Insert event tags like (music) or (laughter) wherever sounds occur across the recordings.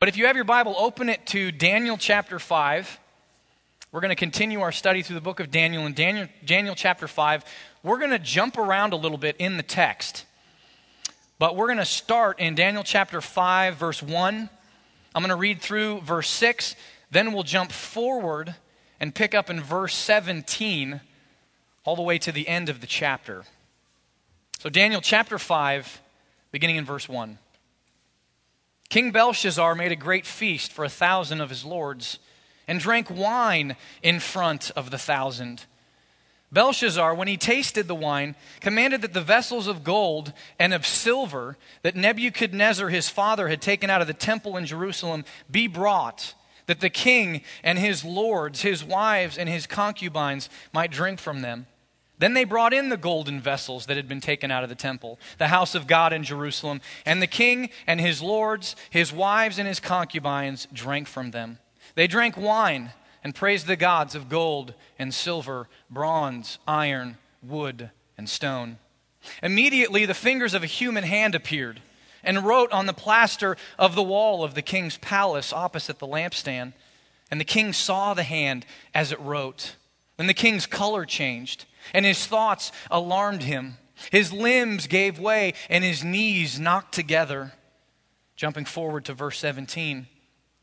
But if you have your Bible, open it to Daniel chapter 5. We're going to continue our study through the book of Daniel. In Daniel, Daniel chapter 5, we're going to jump around a little bit in the text. But we're going to start in Daniel chapter 5, verse 1. I'm going to read through verse 6. Then we'll jump forward and pick up in verse 17 all the way to the end of the chapter. So, Daniel chapter 5, beginning in verse 1. King Belshazzar made a great feast for a thousand of his lords and drank wine in front of the thousand. Belshazzar, when he tasted the wine, commanded that the vessels of gold and of silver that Nebuchadnezzar his father had taken out of the temple in Jerusalem be brought, that the king and his lords, his wives, and his concubines might drink from them. Then they brought in the golden vessels that had been taken out of the temple, the house of God in Jerusalem, and the king and his lords, his wives, and his concubines drank from them. They drank wine and praised the gods of gold and silver, bronze, iron, wood, and stone. Immediately, the fingers of a human hand appeared and wrote on the plaster of the wall of the king's palace opposite the lampstand. And the king saw the hand as it wrote. Then the king's color changed and his thoughts alarmed him. His limbs gave way, and his knees knocked together. Jumping forward to verse 17.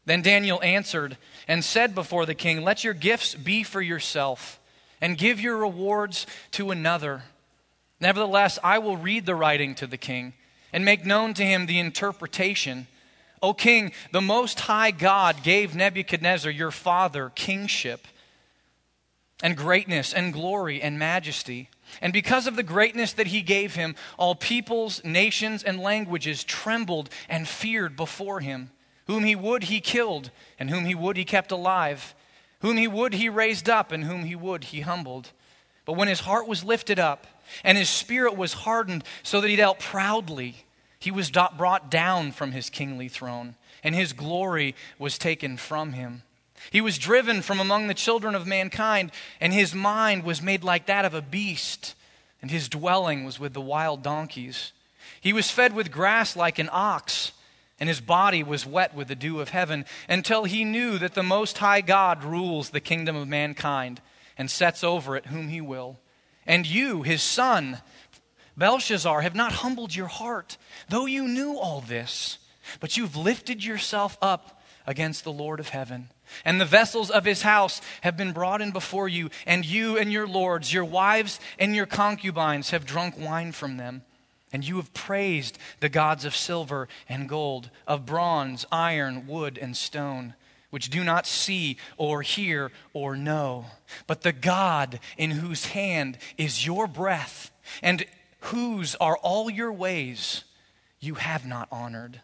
Then Daniel answered and said before the king, Let your gifts be for yourself, and give your rewards to another. Nevertheless, I will read the writing to the king, and make known to him the interpretation. O king, the Most High God gave Nebuchadnezzar, your father, kingship and greatness and glory and majesty. And because of the greatness that he gave him, all peoples, nations, and languages trembled and feared before him. Whom he would, he killed, and whom he would, he kept alive. Whom he would, he raised up, and whom he would, he humbled. But when his heart was lifted up, and his spirit was hardened, so that he dealt proudly, he was brought down from his kingly throne, and his glory was taken from him. He was driven from among the children of mankind, and his mind was made like that of a beast, and his dwelling was with the wild donkeys. He was fed with grass like an ox, and his body was wet with the dew of heaven, until he knew that the Most High God rules the kingdom of mankind and sets over it whom he will. And you, his son, Belshazzar, have not humbled your heart, though you knew all this, but you've lifted yourself up against the Lord of heaven. And the vessels of his house have been brought in before you, and you and your lords, your wives and your concubines have drunk wine from them. And you have praised the gods of silver and gold, of bronze, iron, wood, and stone, which do not see or hear or know. But the God in whose hand is your breath, and whose are all your ways, you have not honored.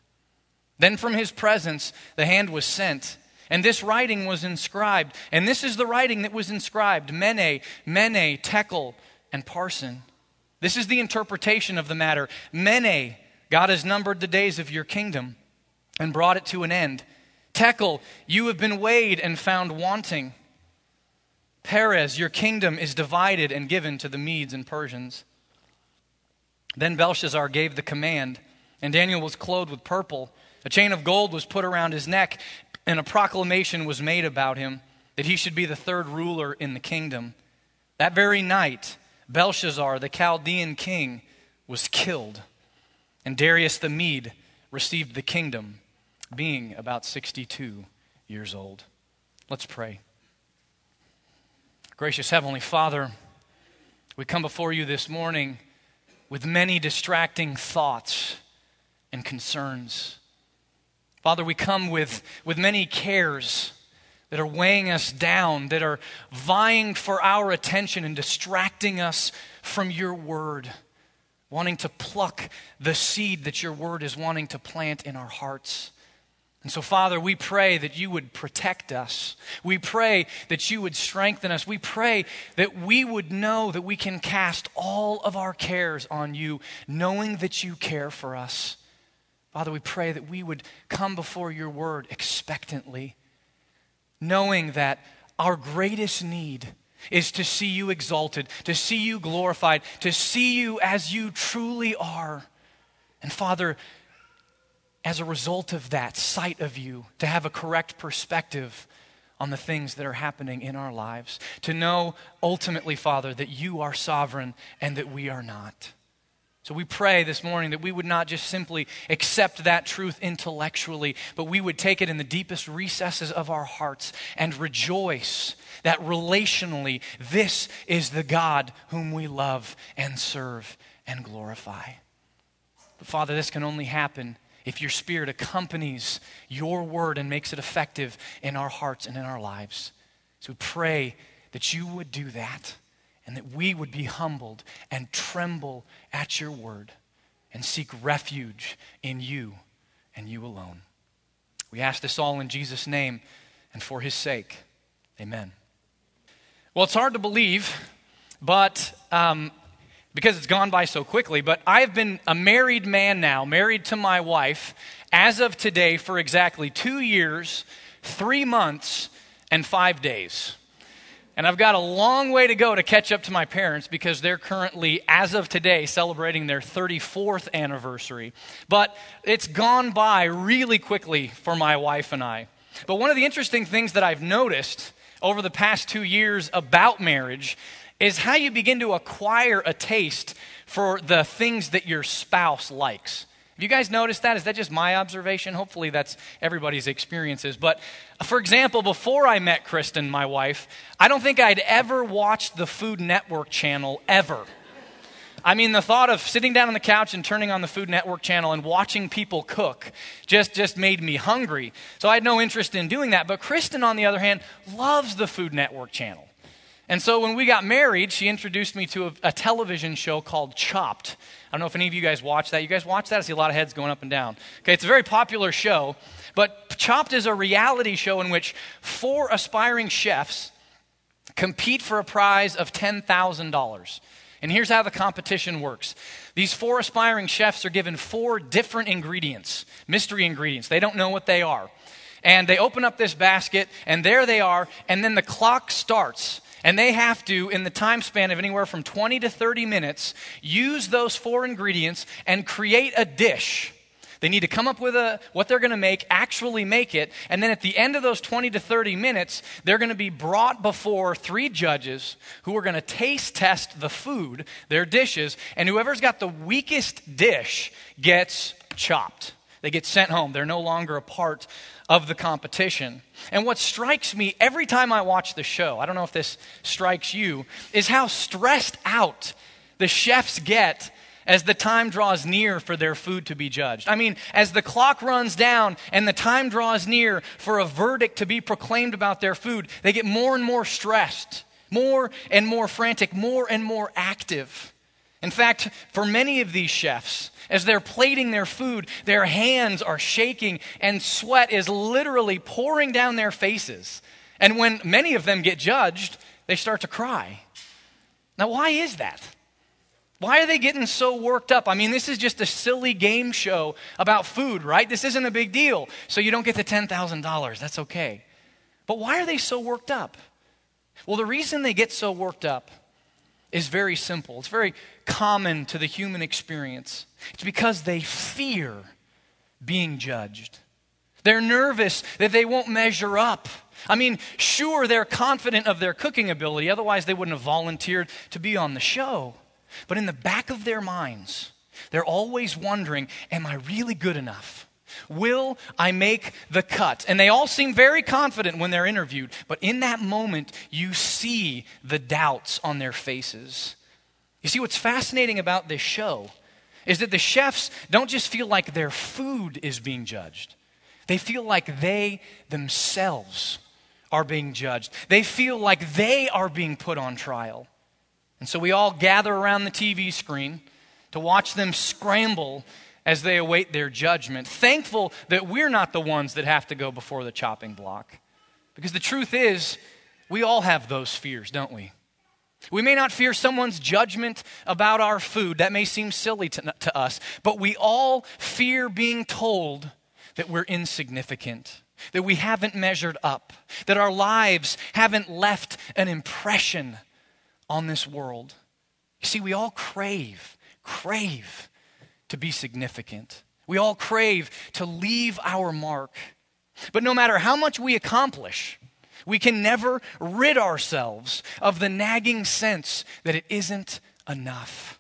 Then from his presence the hand was sent and this writing was inscribed. And this is the writing that was inscribed Mene, Mene, Tekel, and Parsin. This is the interpretation of the matter. Mene, God has numbered the days of your kingdom and brought it to an end. Tekel, you have been weighed and found wanting. Peres, your kingdom is divided and given to the Medes and Persians. Then Belshazzar gave the command, and Daniel was clothed with purple. A chain of gold was put around his neck, and a proclamation was made about him that he should be the third ruler in the kingdom. That very night, Belshazzar, the Chaldean king, was killed, and Darius the Mede received the kingdom, being about 62 years old. Let's pray. Gracious Heavenly Father, we come before you this morning with many distracting thoughts and concerns. Father, we come with, with many cares that are weighing us down, that are vying for our attention and distracting us from your word, wanting to pluck the seed that your word is wanting to plant in our hearts. And so, Father, we pray that you would protect us. We pray that you would strengthen us. We pray that we would know that we can cast all of our cares on you, knowing that you care for us. Father, we pray that we would come before your word expectantly, knowing that our greatest need is to see you exalted, to see you glorified, to see you as you truly are. And Father, as a result of that sight of you, to have a correct perspective on the things that are happening in our lives. To know ultimately, Father, that you are sovereign and that we are not. So we pray this morning that we would not just simply accept that truth intellectually, but we would take it in the deepest recesses of our hearts and rejoice that relationally, this is the God whom we love and serve and glorify. But Father, this can only happen if your Spirit accompanies your word and makes it effective in our hearts and in our lives. So we pray that you would do that and that we would be humbled and tremble at your word and seek refuge in you and you alone. We ask this all in Jesus' name and for his sake. Amen. Well, it's hard to believe, but um, because it's gone by so quickly, but I've been a married man now, married to my wife, as of today for exactly two years, three months, and five days. And I've got a long way to go to catch up to my parents because they're currently, as of today, celebrating their 34th anniversary. But it's gone by really quickly for my wife and I. But one of the interesting things that I've noticed over the past two years about marriage is how you begin to acquire a taste for the things that your spouse likes. You guys noticed that? Is that just my observation? Hopefully, that's everybody's experiences. But uh, for example, before I met Kristen, my wife, I don't think I'd ever watched the Food Network channel ever. I mean, the thought of sitting down on the couch and turning on the Food Network channel and watching people cook just, just made me hungry. So I had no interest in doing that. But Kristen, on the other hand, loves the Food Network channel. And so when we got married, she introduced me to a, a, television show called Chopped. I don't know if any of you guys watch that. You guys watch that? I see a lot of heads going up and down. Okay, it's a very popular show. But Chopped is a reality show in which four aspiring chefs compete for a prize of $10,000. And here's how the competition works these four aspiring chefs are given four different ingredients, mystery ingredients. They don't know what they are. And they open up this basket, and there they are, and then the clock starts. And they have to, in the time span of anywhere from 20 to 30 minutes, use those four ingredients and create a dish. They need to come up with a, what they're going to make, actually make it, and then at the end of those 20 to 30 minutes, they're going to be brought before three judges who are going to taste test the food, their dishes, and whoever's got the weakest dish gets chopped. They get sent home. They're no longer a part of the competition. And what strikes me every time I watch the show, I don't know if this strikes you, is how stressed out the chefs get as the time draws near for their food to be judged. I mean, as the clock runs down and the time draws near for a verdict to be proclaimed about their food, they get more and more stressed, more and more frantic, more and more active. In fact, for many of these chefs, as they're plating their food, their hands are shaking and sweat is literally pouring down their faces. And when many of them get judged, they start to cry. Now, why is that? Why are they getting so worked up? I mean, this is just a silly game show about food, right? This isn't a big deal. So you don't get the $10,000. That's okay. But why are they so worked up? Well, the reason they get so worked up is very simple. It's very common to the human experience. It's because they fear being judged. They're nervous that they won't measure up. I mean, sure, they're confident of their cooking ability, otherwise, they wouldn't have volunteered to be on the show. But in the back of their minds, they're always wondering Am I really good enough? Will I make the cut? And they all seem very confident when they're interviewed, but in that moment, you see the doubts on their faces. You see, what's fascinating about this show is that the chefs don't just feel like their food is being judged, they feel like they themselves are being judged. They feel like they are being put on trial. And so we all gather around the TV screen to watch them scramble as they await their judgment, thankful that we're not the ones that have to go before the chopping block. Because the truth is, we all have those fears, don't we? We may not fear someone's judgment about our food. That may seem silly to, to us. But we all fear being told that we're insignificant, that we haven't measured up, that our lives haven't left an impression on this world. You see, we all crave, crave to be significant. We all crave to leave our mark. But no matter how much we accomplish, we can never rid ourselves of the nagging sense that it isn't enough.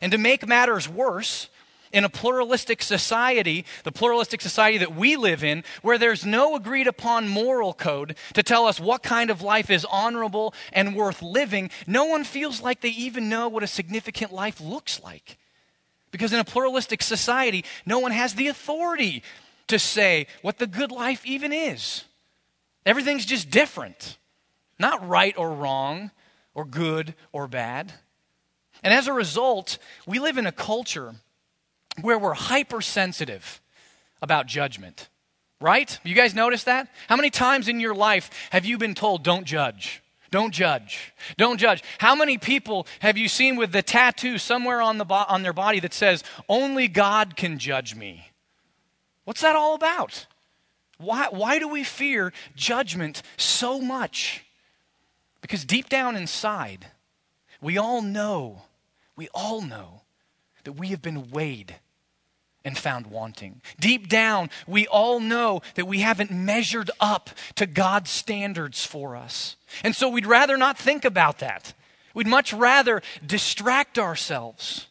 And to make matters worse, in a pluralistic society, the pluralistic society that we live in, where there's no agreed upon moral code to tell us what kind of life is honorable and worth living, no one feels like they even know what a significant life looks like. Because in a pluralistic society, no one has the authority to say what the good life even is. Everything's just different, not right or wrong, or good or bad. And as a result, we live in a culture where we're hypersensitive about judgment, right? You guys notice that? How many times in your life have you been told, don't judge? Don't judge. Don't judge. How many people have you seen with the tattoo somewhere on, the bo- on their body that says, Only God can judge me? What's that all about? Why, why do we fear judgment so much? Because deep down inside, we all know, we all know that we have been weighed and found wanting. Deep down, we all know that we haven't measured up to God's standards for us. And so we'd rather not think about that. We'd much rather distract ourselves.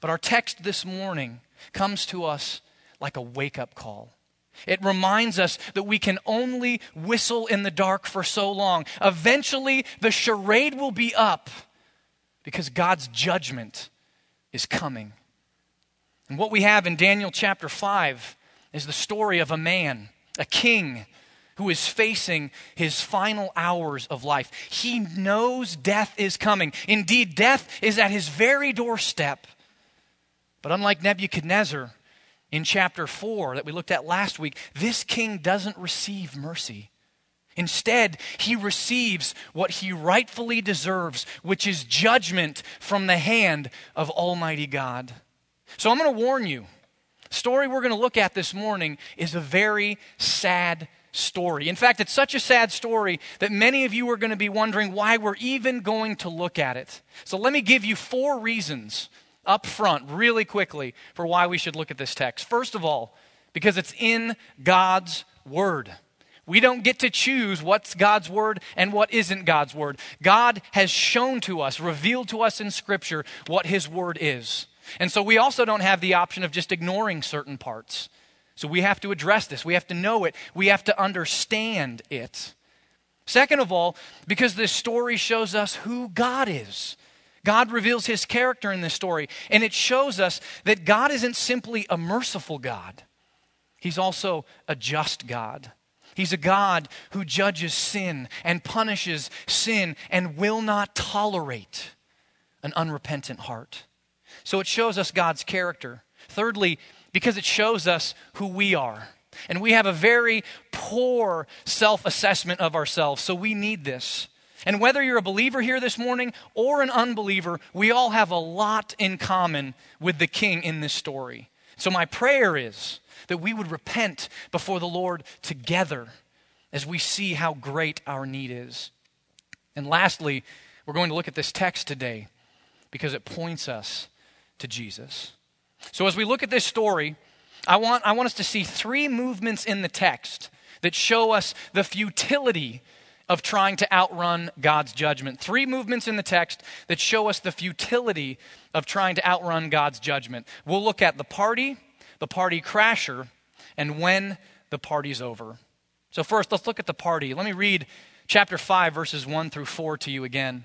But our text this morning comes to us like a wake up call. It reminds us that we can only whistle in the dark for so long. Eventually, the charade will be up because God's judgment is coming. And what we have in Daniel chapter 5 is the story of a man, a king, who is facing his final hours of life. He knows death is coming. Indeed, death is at his very doorstep. But unlike Nebuchadnezzar in chapter 4 that we looked at last week, this king doesn't receive mercy. Instead, he receives what he rightfully deserves, which is judgment from the hand of Almighty God. So I'm going to warn you. The story we're going to look at this morning is a very sad story. In fact, it's such a sad story that many of you are going to be wondering why we're even going to look at it. So let me give you four reasons up front, really quickly, for why we should look at this text. First of all, because it's in God's Word. We don't get to choose what's God's word and what isn't God's word. God has shown to us, revealed to us in Scripture what His word is. And so we also don't have the option of just ignoring certain parts. So we have to address this. We have to know it. We have to understand it. Second of all, because this story shows us who God is. God reveals his character in this story, and it shows us that God isn't simply a merciful God, he's also a just God. He's a God who judges sin and punishes sin and will not tolerate an unrepentant heart. So it shows us God's character. Thirdly, because it shows us who we are. And we have a very poor self assessment of ourselves, so we need this. And whether you're a believer here this morning or an unbeliever, we all have a lot in common with the king in this story. So, my prayer is that we would repent before the Lord together as we see how great our need is. And lastly, we're going to look at this text today because it points us to Jesus. So as we look at this story, I want, I want us to see three movements in the text that show us the futility of trying to outrun God's judgment. Three movements in the text that show us the futility of trying to outrun God's judgment. We'll look at the party, the party crasher, and when the party's over. So, first, let's look at the party. Let me read chapter 5, verses 1 through 4 to you again.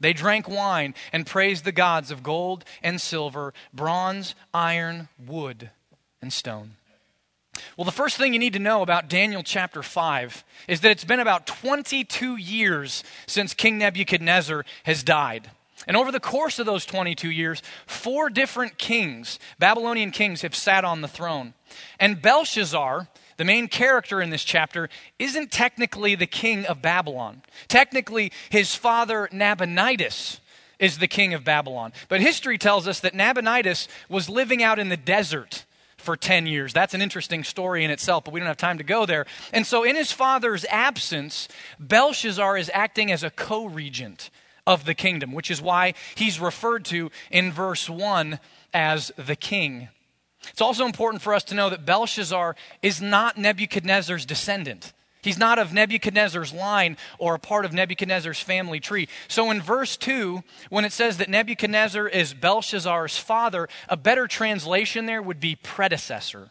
They drank wine and praised the gods of gold and silver, bronze, iron, wood, and stone. Well, the first thing you need to know about Daniel chapter 5 is that it's been about 22 years since King Nebuchadnezzar has died. And over the course of those 22 years, four different kings, Babylonian kings, have sat on the throne. And Belshazzar, the main character in this chapter, isn't technically the king of Babylon. Technically, his father Nabonidus is the king of Babylon. But history tells us that Nabonidus was living out in the desert for 10 years. That's an interesting story in itself, but we don't have time to go there. And so, in his father's absence, Belshazzar is acting as a co regent of the kingdom, which is why he's referred to in verse 1 as the king. It's also important for us to know that Belshazzar is not Nebuchadnezzar's descendant. He's not of Nebuchadnezzar's line or a part of Nebuchadnezzar's family tree. So in verse 2, when it says that Nebuchadnezzar is Belshazzar's father, a better translation there would be predecessor.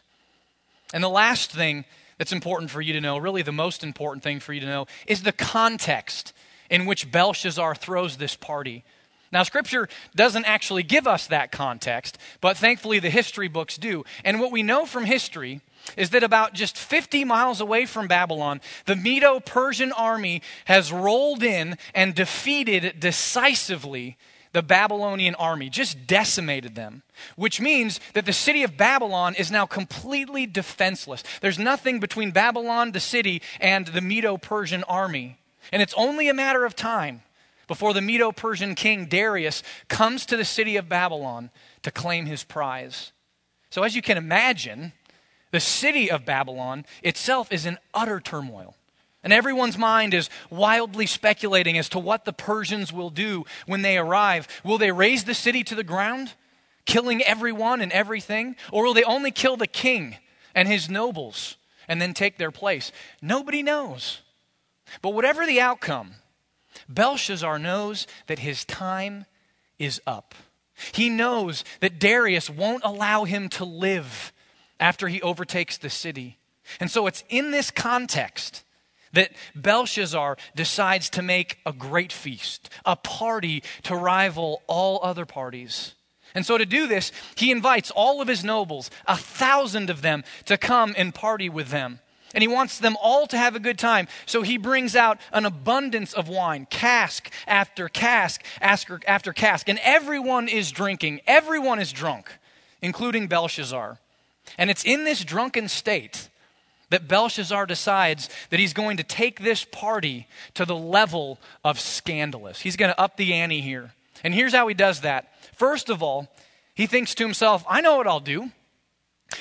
And the last thing that's important for you to know, really the most important thing for you to know, is the context in which Belshazzar throws this party. Now, Scripture doesn't actually give us that context, but thankfully the history books do. And what we know from history is that about just 50 miles away from Babylon, the Medo Persian army has rolled in and defeated decisively the Babylonian army, just decimated them, which means that the city of Babylon is now completely defenseless. There's nothing between Babylon, the city, and the Medo Persian army. And it's only a matter of time before the Medo Persian king Darius comes to the city of Babylon to claim his prize. So, as you can imagine, the city of Babylon itself is in utter turmoil. And everyone's mind is wildly speculating as to what the Persians will do when they arrive. Will they raze the city to the ground, killing everyone and everything? Or will they only kill the king and his nobles and then take their place? Nobody knows. But whatever the outcome, Belshazzar knows that his time is up. He knows that Darius won't allow him to live after he overtakes the city. And so it's in this context that Belshazzar decides to make a great feast, a party to rival all other parties. And so to do this, he invites all of his nobles, a thousand of them, to come and party with them. And he wants them all to have a good time. So he brings out an abundance of wine, cask after cask after cask. And everyone is drinking, everyone is drunk, including Belshazzar. And it's in this drunken state that Belshazzar decides that he's going to take this party to the level of scandalous. He's going to up the ante here. And here's how he does that. First of all, he thinks to himself, I know what I'll do.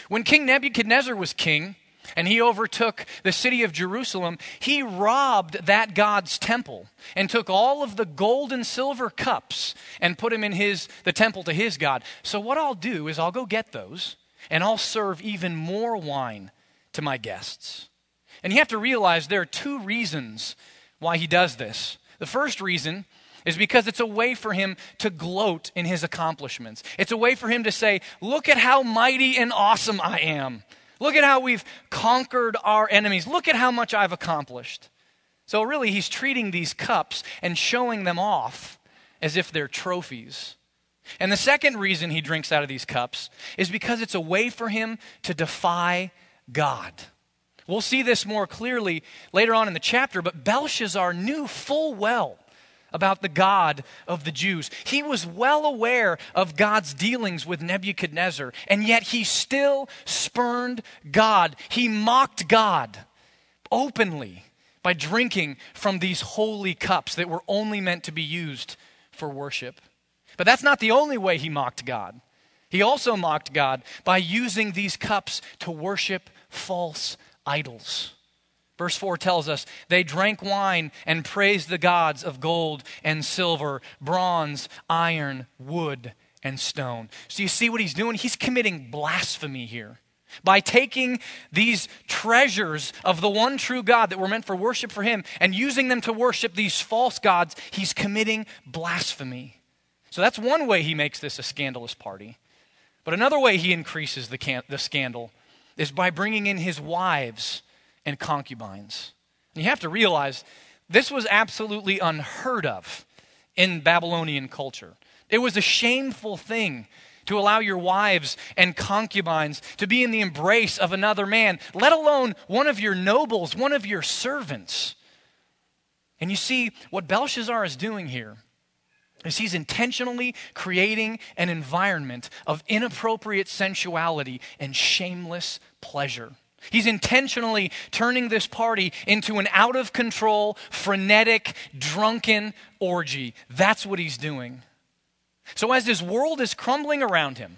When King Nebuchadnezzar was king, and he overtook the city of Jerusalem, he robbed that God's temple and took all of the gold and silver cups and put them in his the temple to his God. So what I'll do is I'll go get those and I'll serve even more wine to my guests. And you have to realize there are two reasons why he does this. The first reason is because it's a way for him to gloat in his accomplishments. It's a way for him to say, Look at how mighty and awesome I am. Look at how we've conquered our enemies. Look at how much I've accomplished. So, really, he's treating these cups and showing them off as if they're trophies. And the second reason he drinks out of these cups is because it's a way for him to defy God. We'll see this more clearly later on in the chapter, but Belshazzar knew full well about the God of the Jews. He was well aware of God's dealings with Nebuchadnezzar, and yet he still spurned God. He mocked God openly by drinking from these holy cups that were only meant to be used for worship. But that's not the only way he mocked God. He also mocked God by using these cups to worship false idols. Verse 4 tells us they drank wine and praised the gods of gold and silver, bronze, iron, wood, and stone. So you see what he's doing? He's committing blasphemy here. By taking these treasures of the one true God that were meant for worship for him and using them to worship these false gods, he's committing blasphemy. So that's one way he makes this a scandalous party. But another way he increases the, can- the scandal is by bringing in his wives and concubines. And you have to realize this was absolutely unheard of in Babylonian culture. It was a shameful thing to allow your wives and concubines to be in the embrace of another man, let alone one of your nobles, one of your servants. And you see, what Belshazzar is doing here is he's intentionally creating an environment of inappropriate sensuality and shameless pleasure. He's intentionally turning this party into an out of control, frenetic, drunken orgy. That's what he's doing. So, as his world is crumbling around him,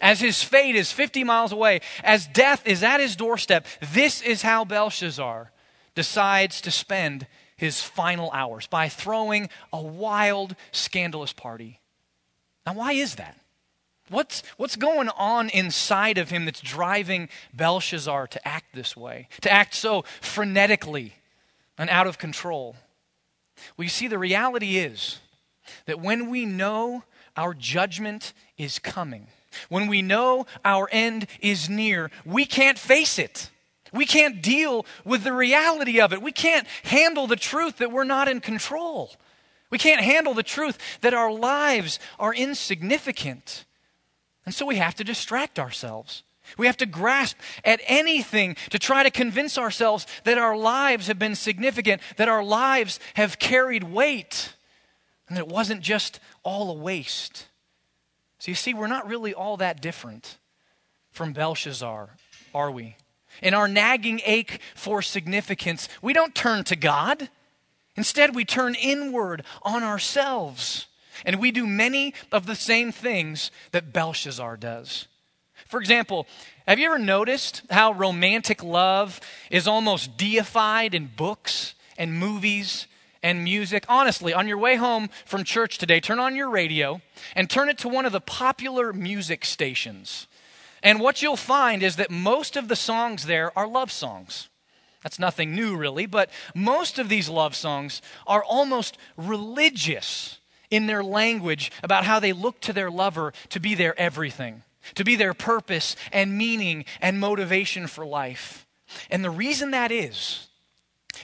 as his fate is 50 miles away, as death is at his doorstep, this is how Belshazzar decides to spend his final hours by throwing a wild, scandalous party. Now, why is that? What's, what's going on inside of him that's driving Belshazzar to act this way, to act so frenetically and out of control? Well, you see, the reality is that when we know our judgment is coming, when we know our end is near, we can't face it. We can't deal with the reality of it. We can't handle the truth that we're not in control. We can't handle the truth that our lives are insignificant. And so we have to distract ourselves. We have to grasp at anything to try to convince ourselves that our lives have been significant, that our lives have carried weight, and that it wasn't just all a waste. So you see, we're not really all that different from Belshazzar, are we? In our nagging ache for significance, we don't turn to God. Instead, we turn inward on ourselves. And we do many of the same things that Belshazzar does. For example, have you ever noticed how romantic love is almost deified in books and movies and music? Honestly, on your way home from church today, turn on your radio and turn it to one of the popular music stations. And what you'll find is that most of the songs there are love songs. That's nothing new, really, but most of these love songs are almost religious in their language about how they look to their lover to be their everything, to be their purpose and meaning and motivation for life. And the reason that is,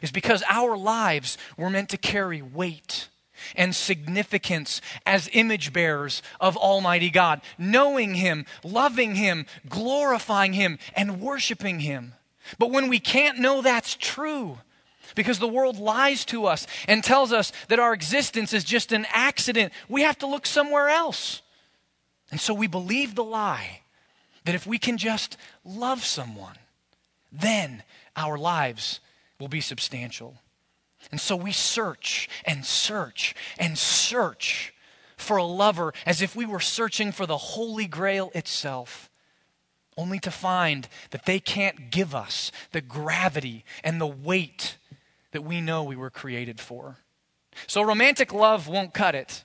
is because our lives were meant to carry weight and significance as image bearers of Almighty God, knowing Him, loving Him, glorifying Him, and worshiping Him. But when we can't know that's true, because the world lies to us and tells us that our existence is just an accident, we have to look somewhere else. And so we believe the lie that if we can just love someone, then our lives will be substantial. And so we search and search and search for a lover as if we were searching for the Holy Grail itself, only to find that they can't give us the gravity and the weight that we know we were created for. So romantic love won't cut it.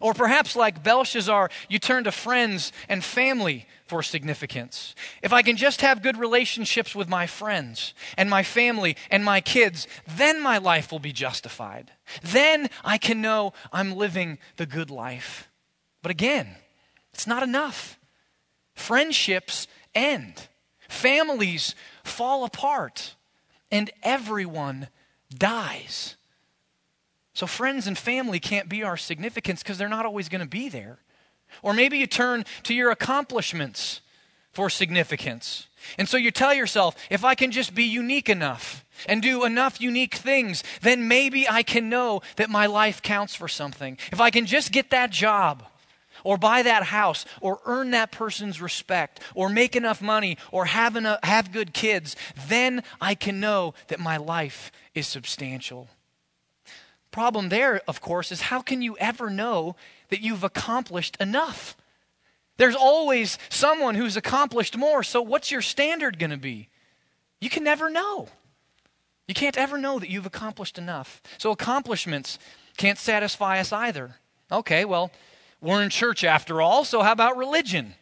Or perhaps, like Belshazzar, you turn to friends and family for significance. If I can just have good relationships with my friends and my family and my kids, then my life will be justified. Then I can know I'm living the good life. But again, it's not enough. Friendships end, families fall apart, and everyone dies. So, friends and family can't be our significance because they're not always going to be there. Or maybe you turn to your accomplishments for significance. And so you tell yourself, if I can just be unique enough and do enough unique things, then maybe I can know that my life counts for something. If I can just get that job, or buy that house, or earn that person's respect, or make enough money, or have, enough, have good kids, then I can know that my life is substantial. Problem there, of course, is how can you ever know that you've accomplished enough? There's always someone who's accomplished more, so what's your standard going to be? You can never know. You can't ever know that you've accomplished enough. So accomplishments can't satisfy us either. Okay, well, we're in church after all, so how about religion?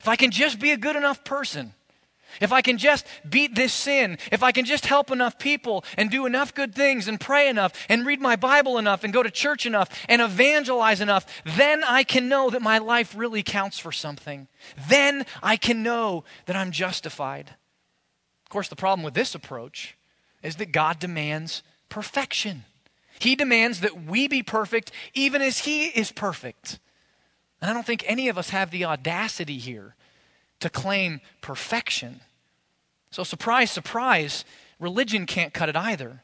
If I can just be a good enough person, if I can just beat this sin, if I can just help enough people and do enough good things and pray enough and read my Bible enough and go to church enough and evangelize enough, then I can know that my life really counts for something. Then I can know that I'm justified. Of course, the problem with this approach is that God demands perfection. He demands that we be perfect even as He is perfect. And I don't think any of us have the audacity here to claim perfection. So, surprise, surprise, religion can't cut it either.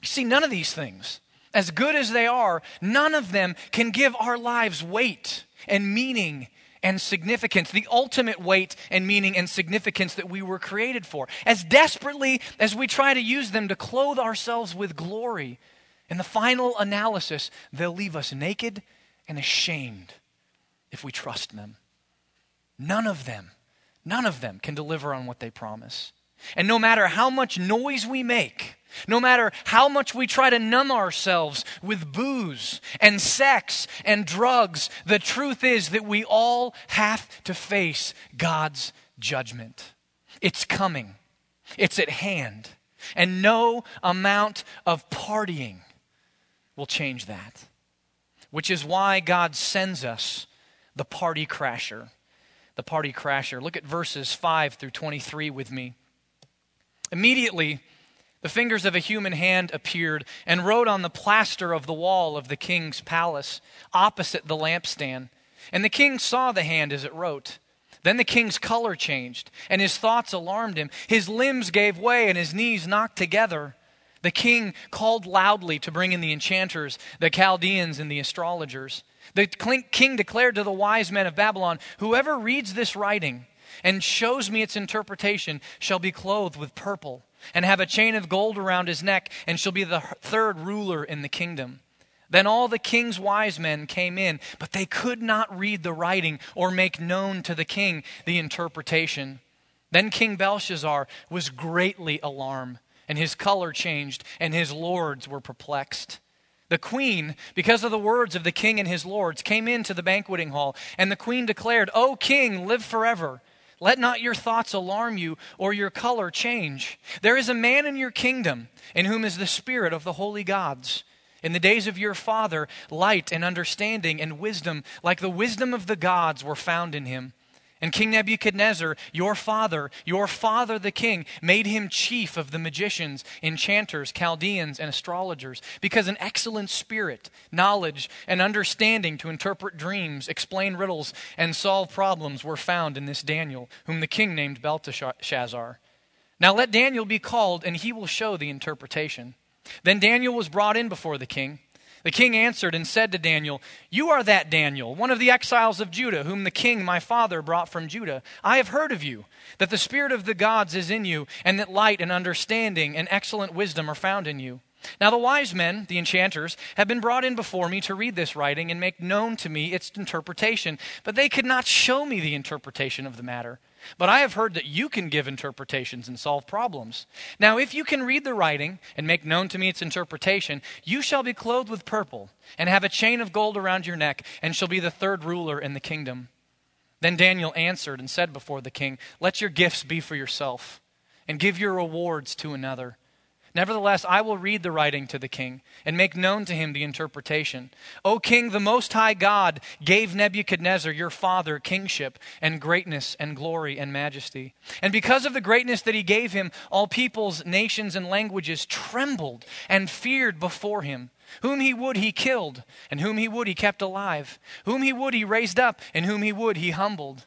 You see, none of these things, as good as they are, none of them can give our lives weight and meaning and significance, the ultimate weight and meaning and significance that we were created for. As desperately as we try to use them to clothe ourselves with glory, in the final analysis, they'll leave us naked and ashamed if we trust them. None of them, none of them can deliver on what they promise. And no matter how much noise we make, no matter how much we try to numb ourselves with booze and sex and drugs, the truth is that we all have to face God's judgment. It's coming, it's at hand. And no amount of partying will change that. Which is why God sends us the party crasher. The party crasher. Look at verses 5 through 23 with me. Immediately, the fingers of a human hand appeared and wrote on the plaster of the wall of the king's palace, opposite the lampstand. And the king saw the hand as it wrote. Then the king's color changed, and his thoughts alarmed him. His limbs gave way, and his knees knocked together. The king called loudly to bring in the enchanters, the Chaldeans, and the astrologers. The king declared to the wise men of Babylon Whoever reads this writing and shows me its interpretation shall be clothed with purple and have a chain of gold around his neck, and shall be the third ruler in the kingdom. Then all the king's wise men came in, but they could not read the writing or make known to the king the interpretation. Then King Belshazzar was greatly alarmed, and his color changed, and his lords were perplexed. The queen, because of the words of the king and his lords, came into the banqueting hall, and the queen declared, O king, live forever. Let not your thoughts alarm you or your color change. There is a man in your kingdom in whom is the spirit of the holy gods. In the days of your father, light and understanding and wisdom, like the wisdom of the gods, were found in him. And King Nebuchadnezzar, your father, your father the king, made him chief of the magicians, enchanters, Chaldeans, and astrologers, because an excellent spirit, knowledge, and understanding to interpret dreams, explain riddles, and solve problems were found in this Daniel, whom the king named Belteshazzar. Now let Daniel be called, and he will show the interpretation. Then Daniel was brought in before the king. The king answered and said to Daniel, You are that Daniel, one of the exiles of Judah, whom the king my father brought from Judah. I have heard of you, that the spirit of the gods is in you, and that light and understanding and excellent wisdom are found in you. Now, the wise men, the enchanters, have been brought in before me to read this writing and make known to me its interpretation, but they could not show me the interpretation of the matter. But I have heard that you can give interpretations and solve problems. Now, if you can read the writing and make known to me its interpretation, you shall be clothed with purple, and have a chain of gold around your neck, and shall be the third ruler in the kingdom. Then Daniel answered and said before the king, Let your gifts be for yourself, and give your rewards to another. Nevertheless, I will read the writing to the king and make known to him the interpretation. O king, the Most High God gave Nebuchadnezzar, your father, kingship and greatness and glory and majesty. And because of the greatness that he gave him, all peoples, nations, and languages trembled and feared before him. Whom he would, he killed, and whom he would, he kept alive. Whom he would, he raised up, and whom he would, he humbled.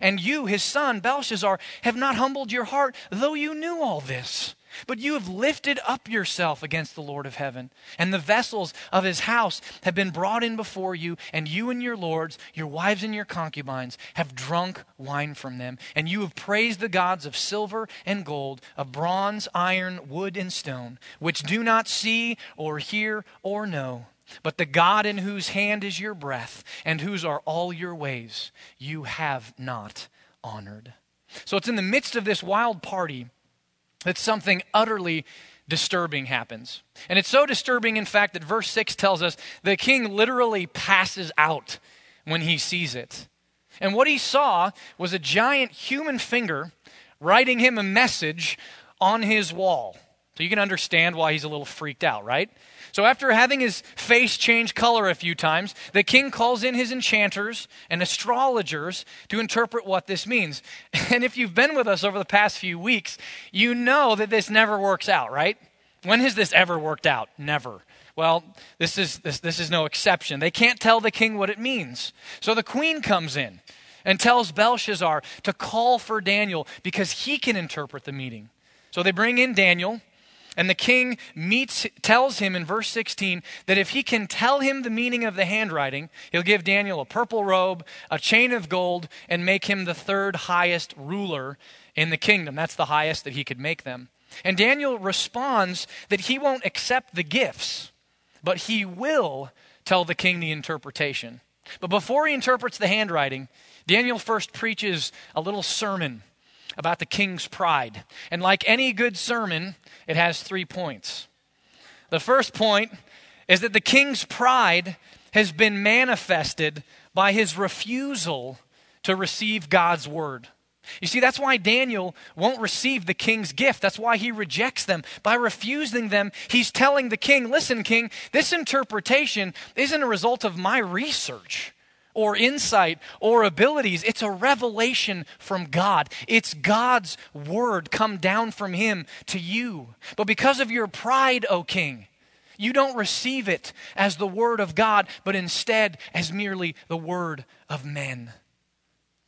And you, his son, Belshazzar, have not humbled your heart, though you knew all this. But you have lifted up yourself against the Lord of heaven, and the vessels of his house have been brought in before you, and you and your lords, your wives and your concubines, have drunk wine from them. And you have praised the gods of silver and gold, of bronze, iron, wood, and stone, which do not see or hear or know. But the God in whose hand is your breath, and whose are all your ways, you have not honored. So it's in the midst of this wild party that something utterly disturbing happens. And it's so disturbing, in fact, that verse 6 tells us the king literally passes out when he sees it. And what he saw was a giant human finger writing him a message on his wall. So you can understand why he's a little freaked out, right? So after having his face change color a few times, the king calls in his enchanters and astrologers to interpret what this means. (laughs) And if you've been with us over the past few weeks, you know that this never works out, right? When has this ever worked out? Never. Well, this is, this, this is no exception. They can't tell the king what it means. So the queen comes in and tells Belshazzar to call for Daniel because he can interpret the meeting. So they bring in Daniel. And the king meets, tells him in verse 16 that if he can tell him the meaning of the handwriting, he'll give Daniel a purple robe, a chain of gold, and make him the third highest ruler in the kingdom. That's the highest that he could make them. And Daniel responds that he won't accept the gifts, but he will tell the king the interpretation. But before he interprets the handwriting, Daniel first preaches a little sermon about the king's pride. And like any good sermon, it has three points. The first point is that the king's pride has been manifested by his refusal to receive God's word. You see, that's why Daniel won't receive the king's gift. That's why he rejects them. By refusing them, he's telling the king, listen, king, this interpretation isn't a result of my research or insight or abilities. It's a revelation from God. It's God's word come down from Him to you. But because of your pride, O king, you don't receive it as the word of God, but instead as merely the word of men.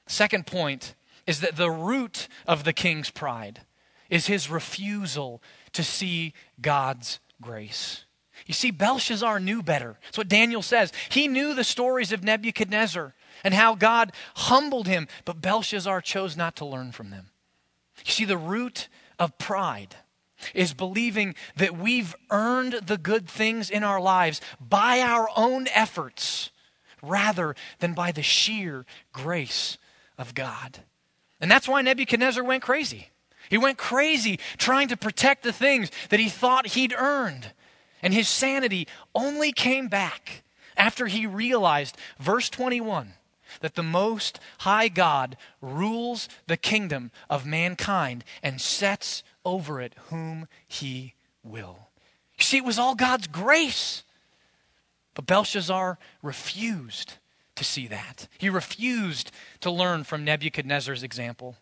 Second point is that the root of the king's pride is his refusal to see God's grace. You see, Belshazzar knew better. That's what Daniel says. He knew the stories of Nebuchadnezzar and how God humbled him, but Belshazzar chose not to learn from them. You see, the root of pride is believing that we've earned the good things in our lives by our own efforts rather than by the sheer grace of God. And that's why Nebuchadnezzar went crazy. He went crazy trying to protect the things that he thought he'd earned. And his sanity only came back after he realized, verse 21, that the Most High God rules the kingdom of mankind and sets over it whom he will. You see, it was all God's grace. But Belshazzar refused to see that. He refused to learn from Nebuchadnezzar's example.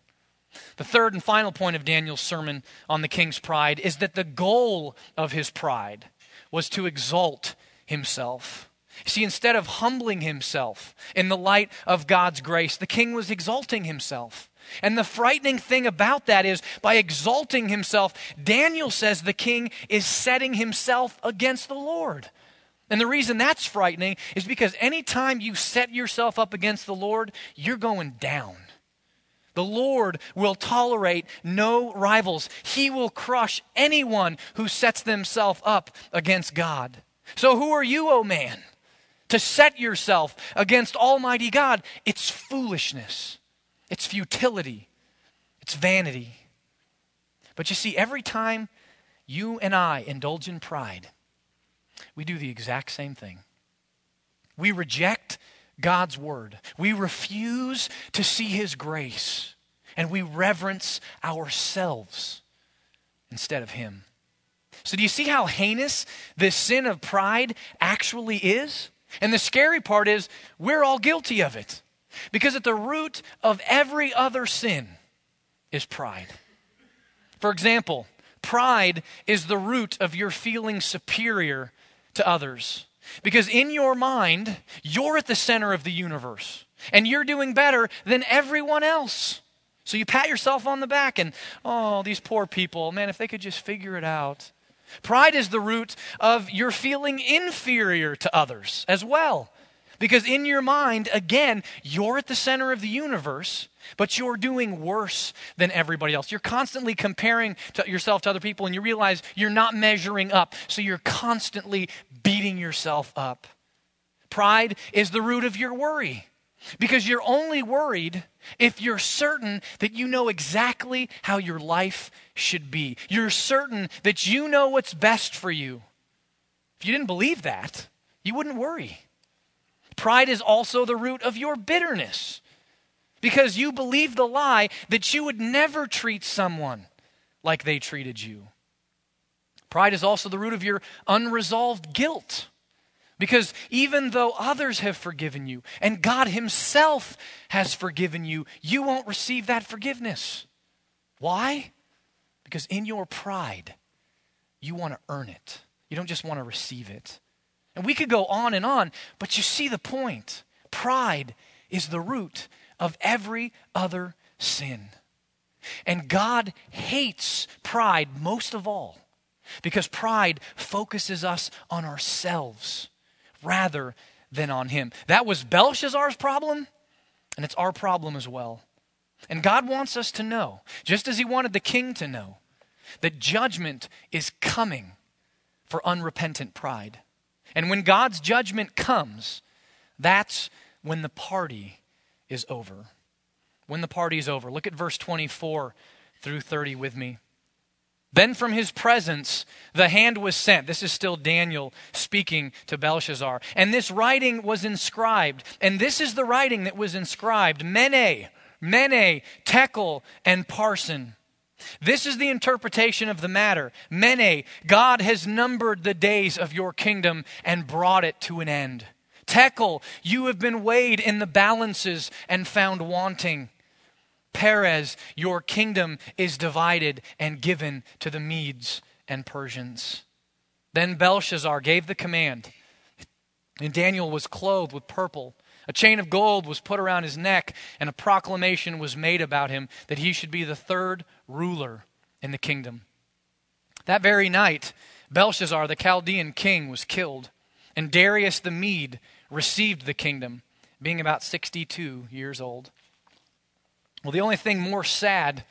The third and final point of Daniel's sermon on the king's pride is that the goal of his pride was to exalt himself. See, instead of humbling himself in the light of God's grace, the king was exalting himself. And the frightening thing about that is, by exalting himself, Daniel says the king is setting himself against the Lord. And the reason that's frightening is because anytime you set yourself up against the Lord, you're going down. The Lord will tolerate no rivals. He will crush anyone who sets themselves up against God. So, who are you, O oh man, to set yourself against Almighty God? It's foolishness, it's futility, it's vanity. But you see, every time you and I indulge in pride, we do the exact same thing. We reject God's word. We refuse to see his grace, and we reverence ourselves instead of him. So, do you see how heinous this sin of pride actually is? And the scary part is, we're all guilty of it. Because at the root of every other sin is pride. For example, pride is the root of your feeling superior to others. Because in your mind, you're at the center of the universe and you're doing better than everyone else. So you pat yourself on the back and, oh, these poor people, man, if they could just figure it out. Pride is the root of your feeling inferior to others as well. Because in your mind, again, you're at the center of the universe, but you're doing worse than everybody else. You're constantly comparing to yourself to other people, and you realize you're not measuring up. So you're constantly beating yourself up. Pride is the root of your worry. Because you're only worried if you're certain that you know exactly how your life should be. You're certain that you know what's best for you. If you didn't believe that, you wouldn't worry. Pride is also the root of your bitterness because you believe the lie that you would never treat someone like they treated you. Pride is also the root of your unresolved guilt. Because even though others have forgiven you and God Himself has forgiven you, you won't receive that forgiveness. Why? Because in your pride, you want to earn it. You don't just want to receive it. And we could go on and on, but you see the point. Pride is the root of every other sin. And God hates pride most of all because pride focuses us on ourselves rather than on Him. That was Belshazzar's problem, and it's our problem as well. And God wants us to know, just as He wanted the king to know, that judgment is coming for unrepentant pride. And when God's judgment comes, that's when the party is over. When the party is over. Look at verse 24 through 30 with me. Then from his presence the hand was sent. This is still Daniel speaking to Belshazzar. And this writing was inscribed. And this is the writing that was inscribed Mene, Mene, Tekel, and Parsin. This is the interpretation of the matter. Mene, God has numbered the days of your kingdom and brought it to an end. Tekel, you have been weighed in the balances and found wanting. Peres, your kingdom is divided and given to the Medes and Persians. Then Belshazzar gave the command, and Daniel was clothed with purple. A chain of gold was put around his neck, and a proclamation was made about him that he should be the third ruler in the kingdom. That very night, Belshazzar, the Chaldean king, was killed, and Darius the Mede received the kingdom, being about 62 years old. Well, the only thing more sad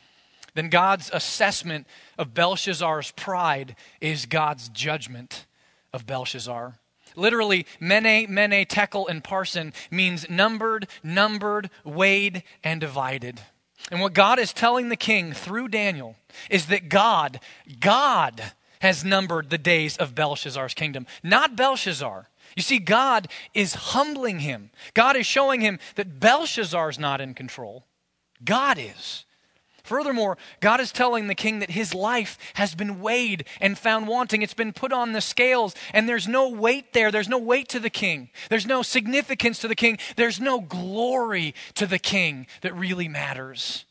than God's assessment of Belshazzar's pride is God's judgment of Belshazzar. Literally, mene, mene, tekel, and parsin means numbered, numbered, weighed, and divided. And what God is telling the king through Daniel is that God, God has numbered the days of Belshazzar's kingdom, not Belshazzar. You see, God is humbling him. God is showing him that Belshazzar's not in control. God is. Furthermore, God is telling the king that his life has been weighed and found wanting. It's been put on the scales, and there's no weight there. There's no weight to the king. There's no significance to the king. There's no glory to the king that really matters.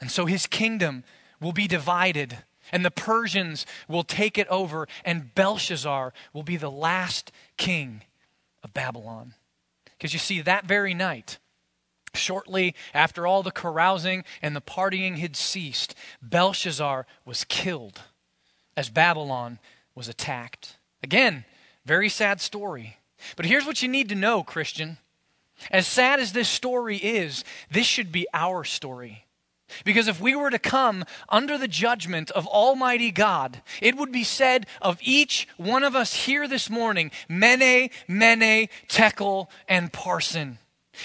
And so his kingdom will be divided, and the Persians will take it over, and Belshazzar will be the last king of Babylon. Because you see, that very night, Shortly after all the carousing and the partying had ceased, Belshazzar was killed as Babylon was attacked. Again, very sad story. But here's what you need to know, Christian. As sad as this story is, this should be our story. Because if we were to come under the judgment of Almighty God, it would be said of each one of us here this morning, Mene, Mene, Tekel, and Parsin.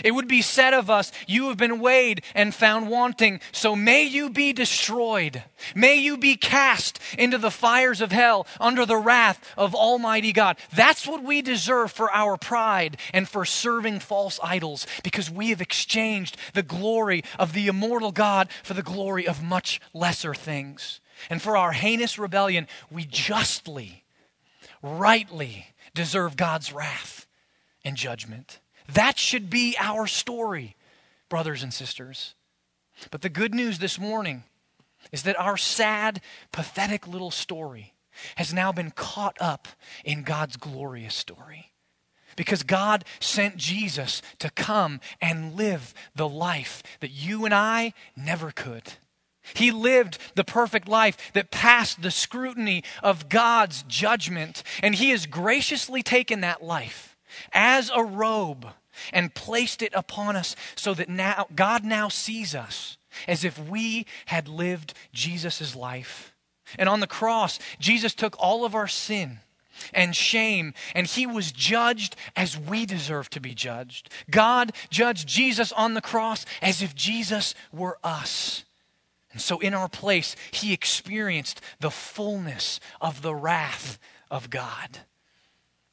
It would be said of us, You have been weighed and found wanting, so may you be destroyed. May you be cast into the fires of hell under the wrath of Almighty God. That's what we deserve for our pride and for serving false idols, because we have exchanged the glory of the immortal God for the glory of much lesser things. And for our heinous rebellion, we justly, rightly deserve God's wrath and judgment. That should be our story, brothers and sisters. But the good news this morning is that our sad, pathetic little story has now been caught up in God's glorious story. Because God sent Jesus to come and live the life that you and I never could. He lived the perfect life that passed the scrutiny of God's judgment, and He has graciously taken that life as a robe and placed it upon us so that now God now sees us as if we had lived Jesus' life. And on the cross, Jesus took all of our sin and shame, and he was judged as we deserve to be judged. God judged Jesus on the cross as if Jesus were us. And so, in our place, he experienced the fullness of the wrath of God.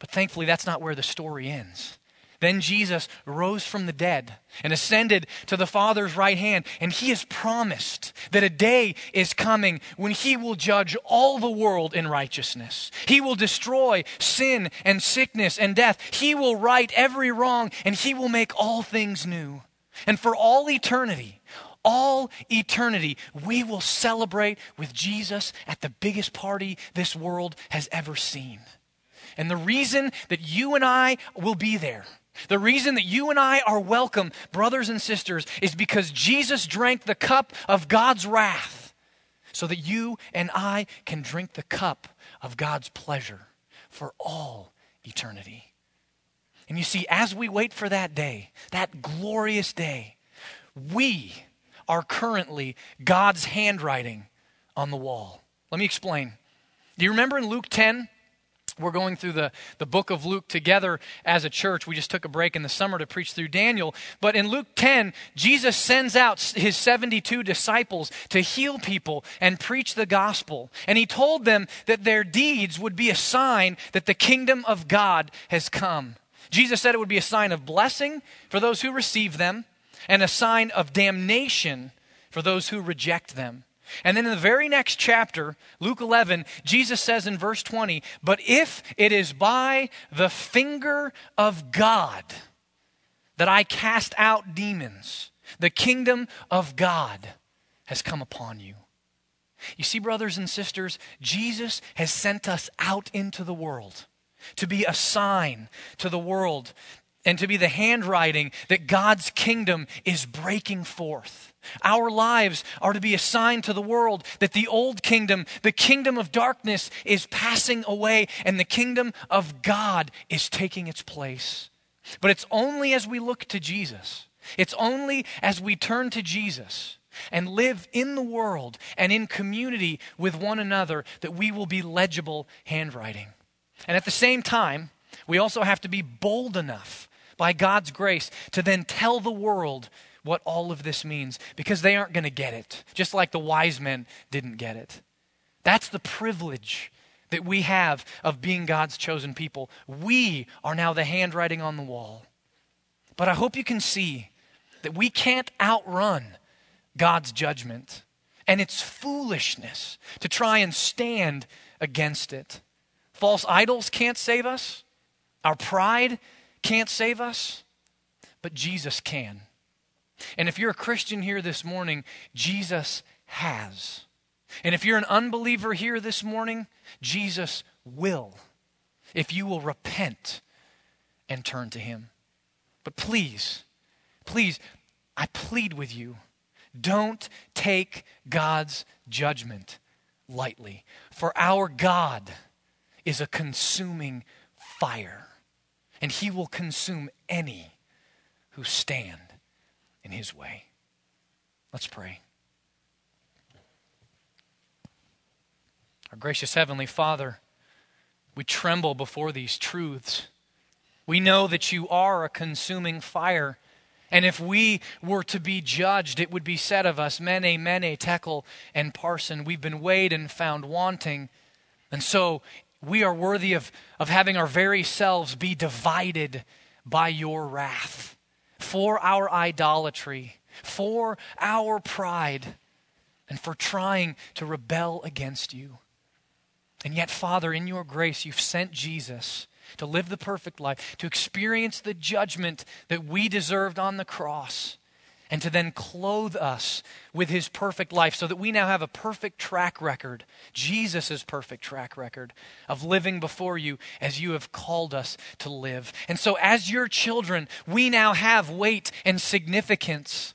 But thankfully, that's not where the story ends. Then Jesus rose from the dead and ascended to the Father's right hand. And he has promised that a day is coming when he will judge all the world in righteousness. He will destroy sin and sickness and death. He will right every wrong and he will make all things new. And for all eternity, all eternity, we will celebrate with Jesus at the biggest party this world has ever seen. And the reason that you and I will be there the reason that you and I are welcome, brothers and sisters, is because Jesus drank the cup of God's wrath so that you and I can drink the cup of God's pleasure for all eternity. And you see, as we wait for that day, that glorious day, we are currently God's handwriting on the wall. Let me explain. Do you remember in Luke 10? We're going through the, the book of Luke together as a church. We just took a break in the summer to preach through Daniel. But in Luke 10, Jesus sends out his 72 disciples to heal people and preach the gospel. And he told them that their deeds would be a sign that the kingdom of God has come. Jesus said it would be a sign of blessing for those who receive them and a sign of damnation for those who reject them. And then in the very next chapter, Luke 11, Jesus says in verse 20, But if it is by the finger of God that I cast out demons, the kingdom of God has come upon you. You see, brothers and sisters, Jesus has sent us out into the world to be a sign to the world and to be the handwriting that God's kingdom is breaking forth. Our lives are to be a sign to the world that the old kingdom, the kingdom of darkness, is passing away and the kingdom of God is taking its place. But it's only as we look to Jesus, it's only as we turn to Jesus and live in the world and in community with one another that we will be legible handwriting. And at the same time, we also have to be bold enough by God's grace to then tell the world what all of this means because they aren't going to get it, just like the wise men didn't get it. That's the privilege that we have of being God's chosen people. We are now the handwriting on the wall. But I hope you can see that we can't outrun God's judgment, and it's foolishness to try and stand against it. False idols can't save us, our pride can't save us, but Jesus can. And if you're a Christian here this morning, Jesus has. And if you're an unbeliever here this morning, Jesus will. If you will repent and turn to Him. But please, please, I plead with you don't take God's judgment lightly. For our God is a consuming fire, and He will consume any who stand in His way. Let's pray. Our gracious Heavenly Father, we tremble before these truths. We know that you are a consuming fire. And if we were to be judged, it would be said of us, Mene, Mene, Tekel, and Parsin, We've been weighed and found wanting. And so we are worthy of, of having our very selves be divided by your wrath for our idolatry, for our pride, and for trying to rebel against you. And yet, Father, in your grace, you've sent Jesus to live the perfect life, to experience the judgment that we deserved on the cross and to then clothe us with his perfect life so that we now have a perfect track record, Jesus' perfect track record of living before you as you have called us to live. And so, as your children, we now have weight and significance.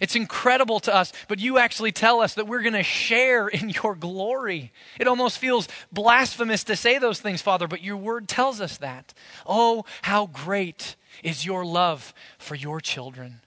It's incredible to us, but you actually tell us that we're going to share in your glory. It almost feels blasphemous to say those things, Father, but your word tells us that. Oh, how great is your love for your children.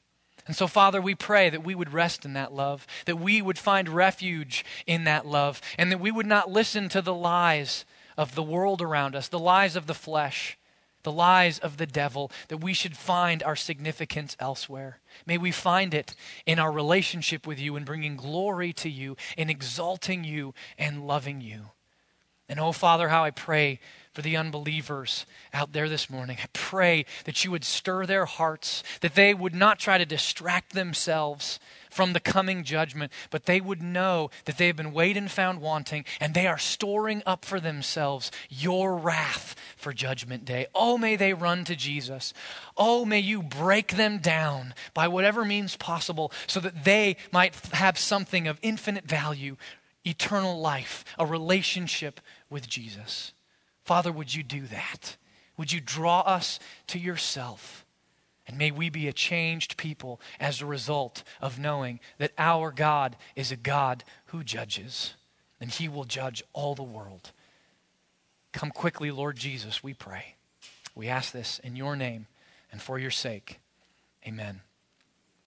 And so, Father, we pray that we would rest in that love, that we would find refuge in that love, and that we would not listen to the lies of the world around us, the lies of the flesh, the lies of the devil, that we should find our significance elsewhere. May we find it in our relationship with you, in bringing glory to you, in exalting you and loving you. And oh, Father, how I pray for the unbelievers out there this morning. I pray that you would stir their hearts, that they would not try to distract themselves from the coming judgment, but they would know that they have been weighed and found wanting, and they are storing up for themselves your wrath for judgment day. Oh, may they run to Jesus. Oh, may you break them down by whatever means possible so that they might have something of infinite value, eternal life, a relationship with Jesus. Father, would you do that? Would you draw us to yourself? And may we be a changed people as a result of knowing that our God is a God who judges, and he will judge all the world. Come quickly, Lord Jesus, we pray. We ask this in your name and for your sake. Amen.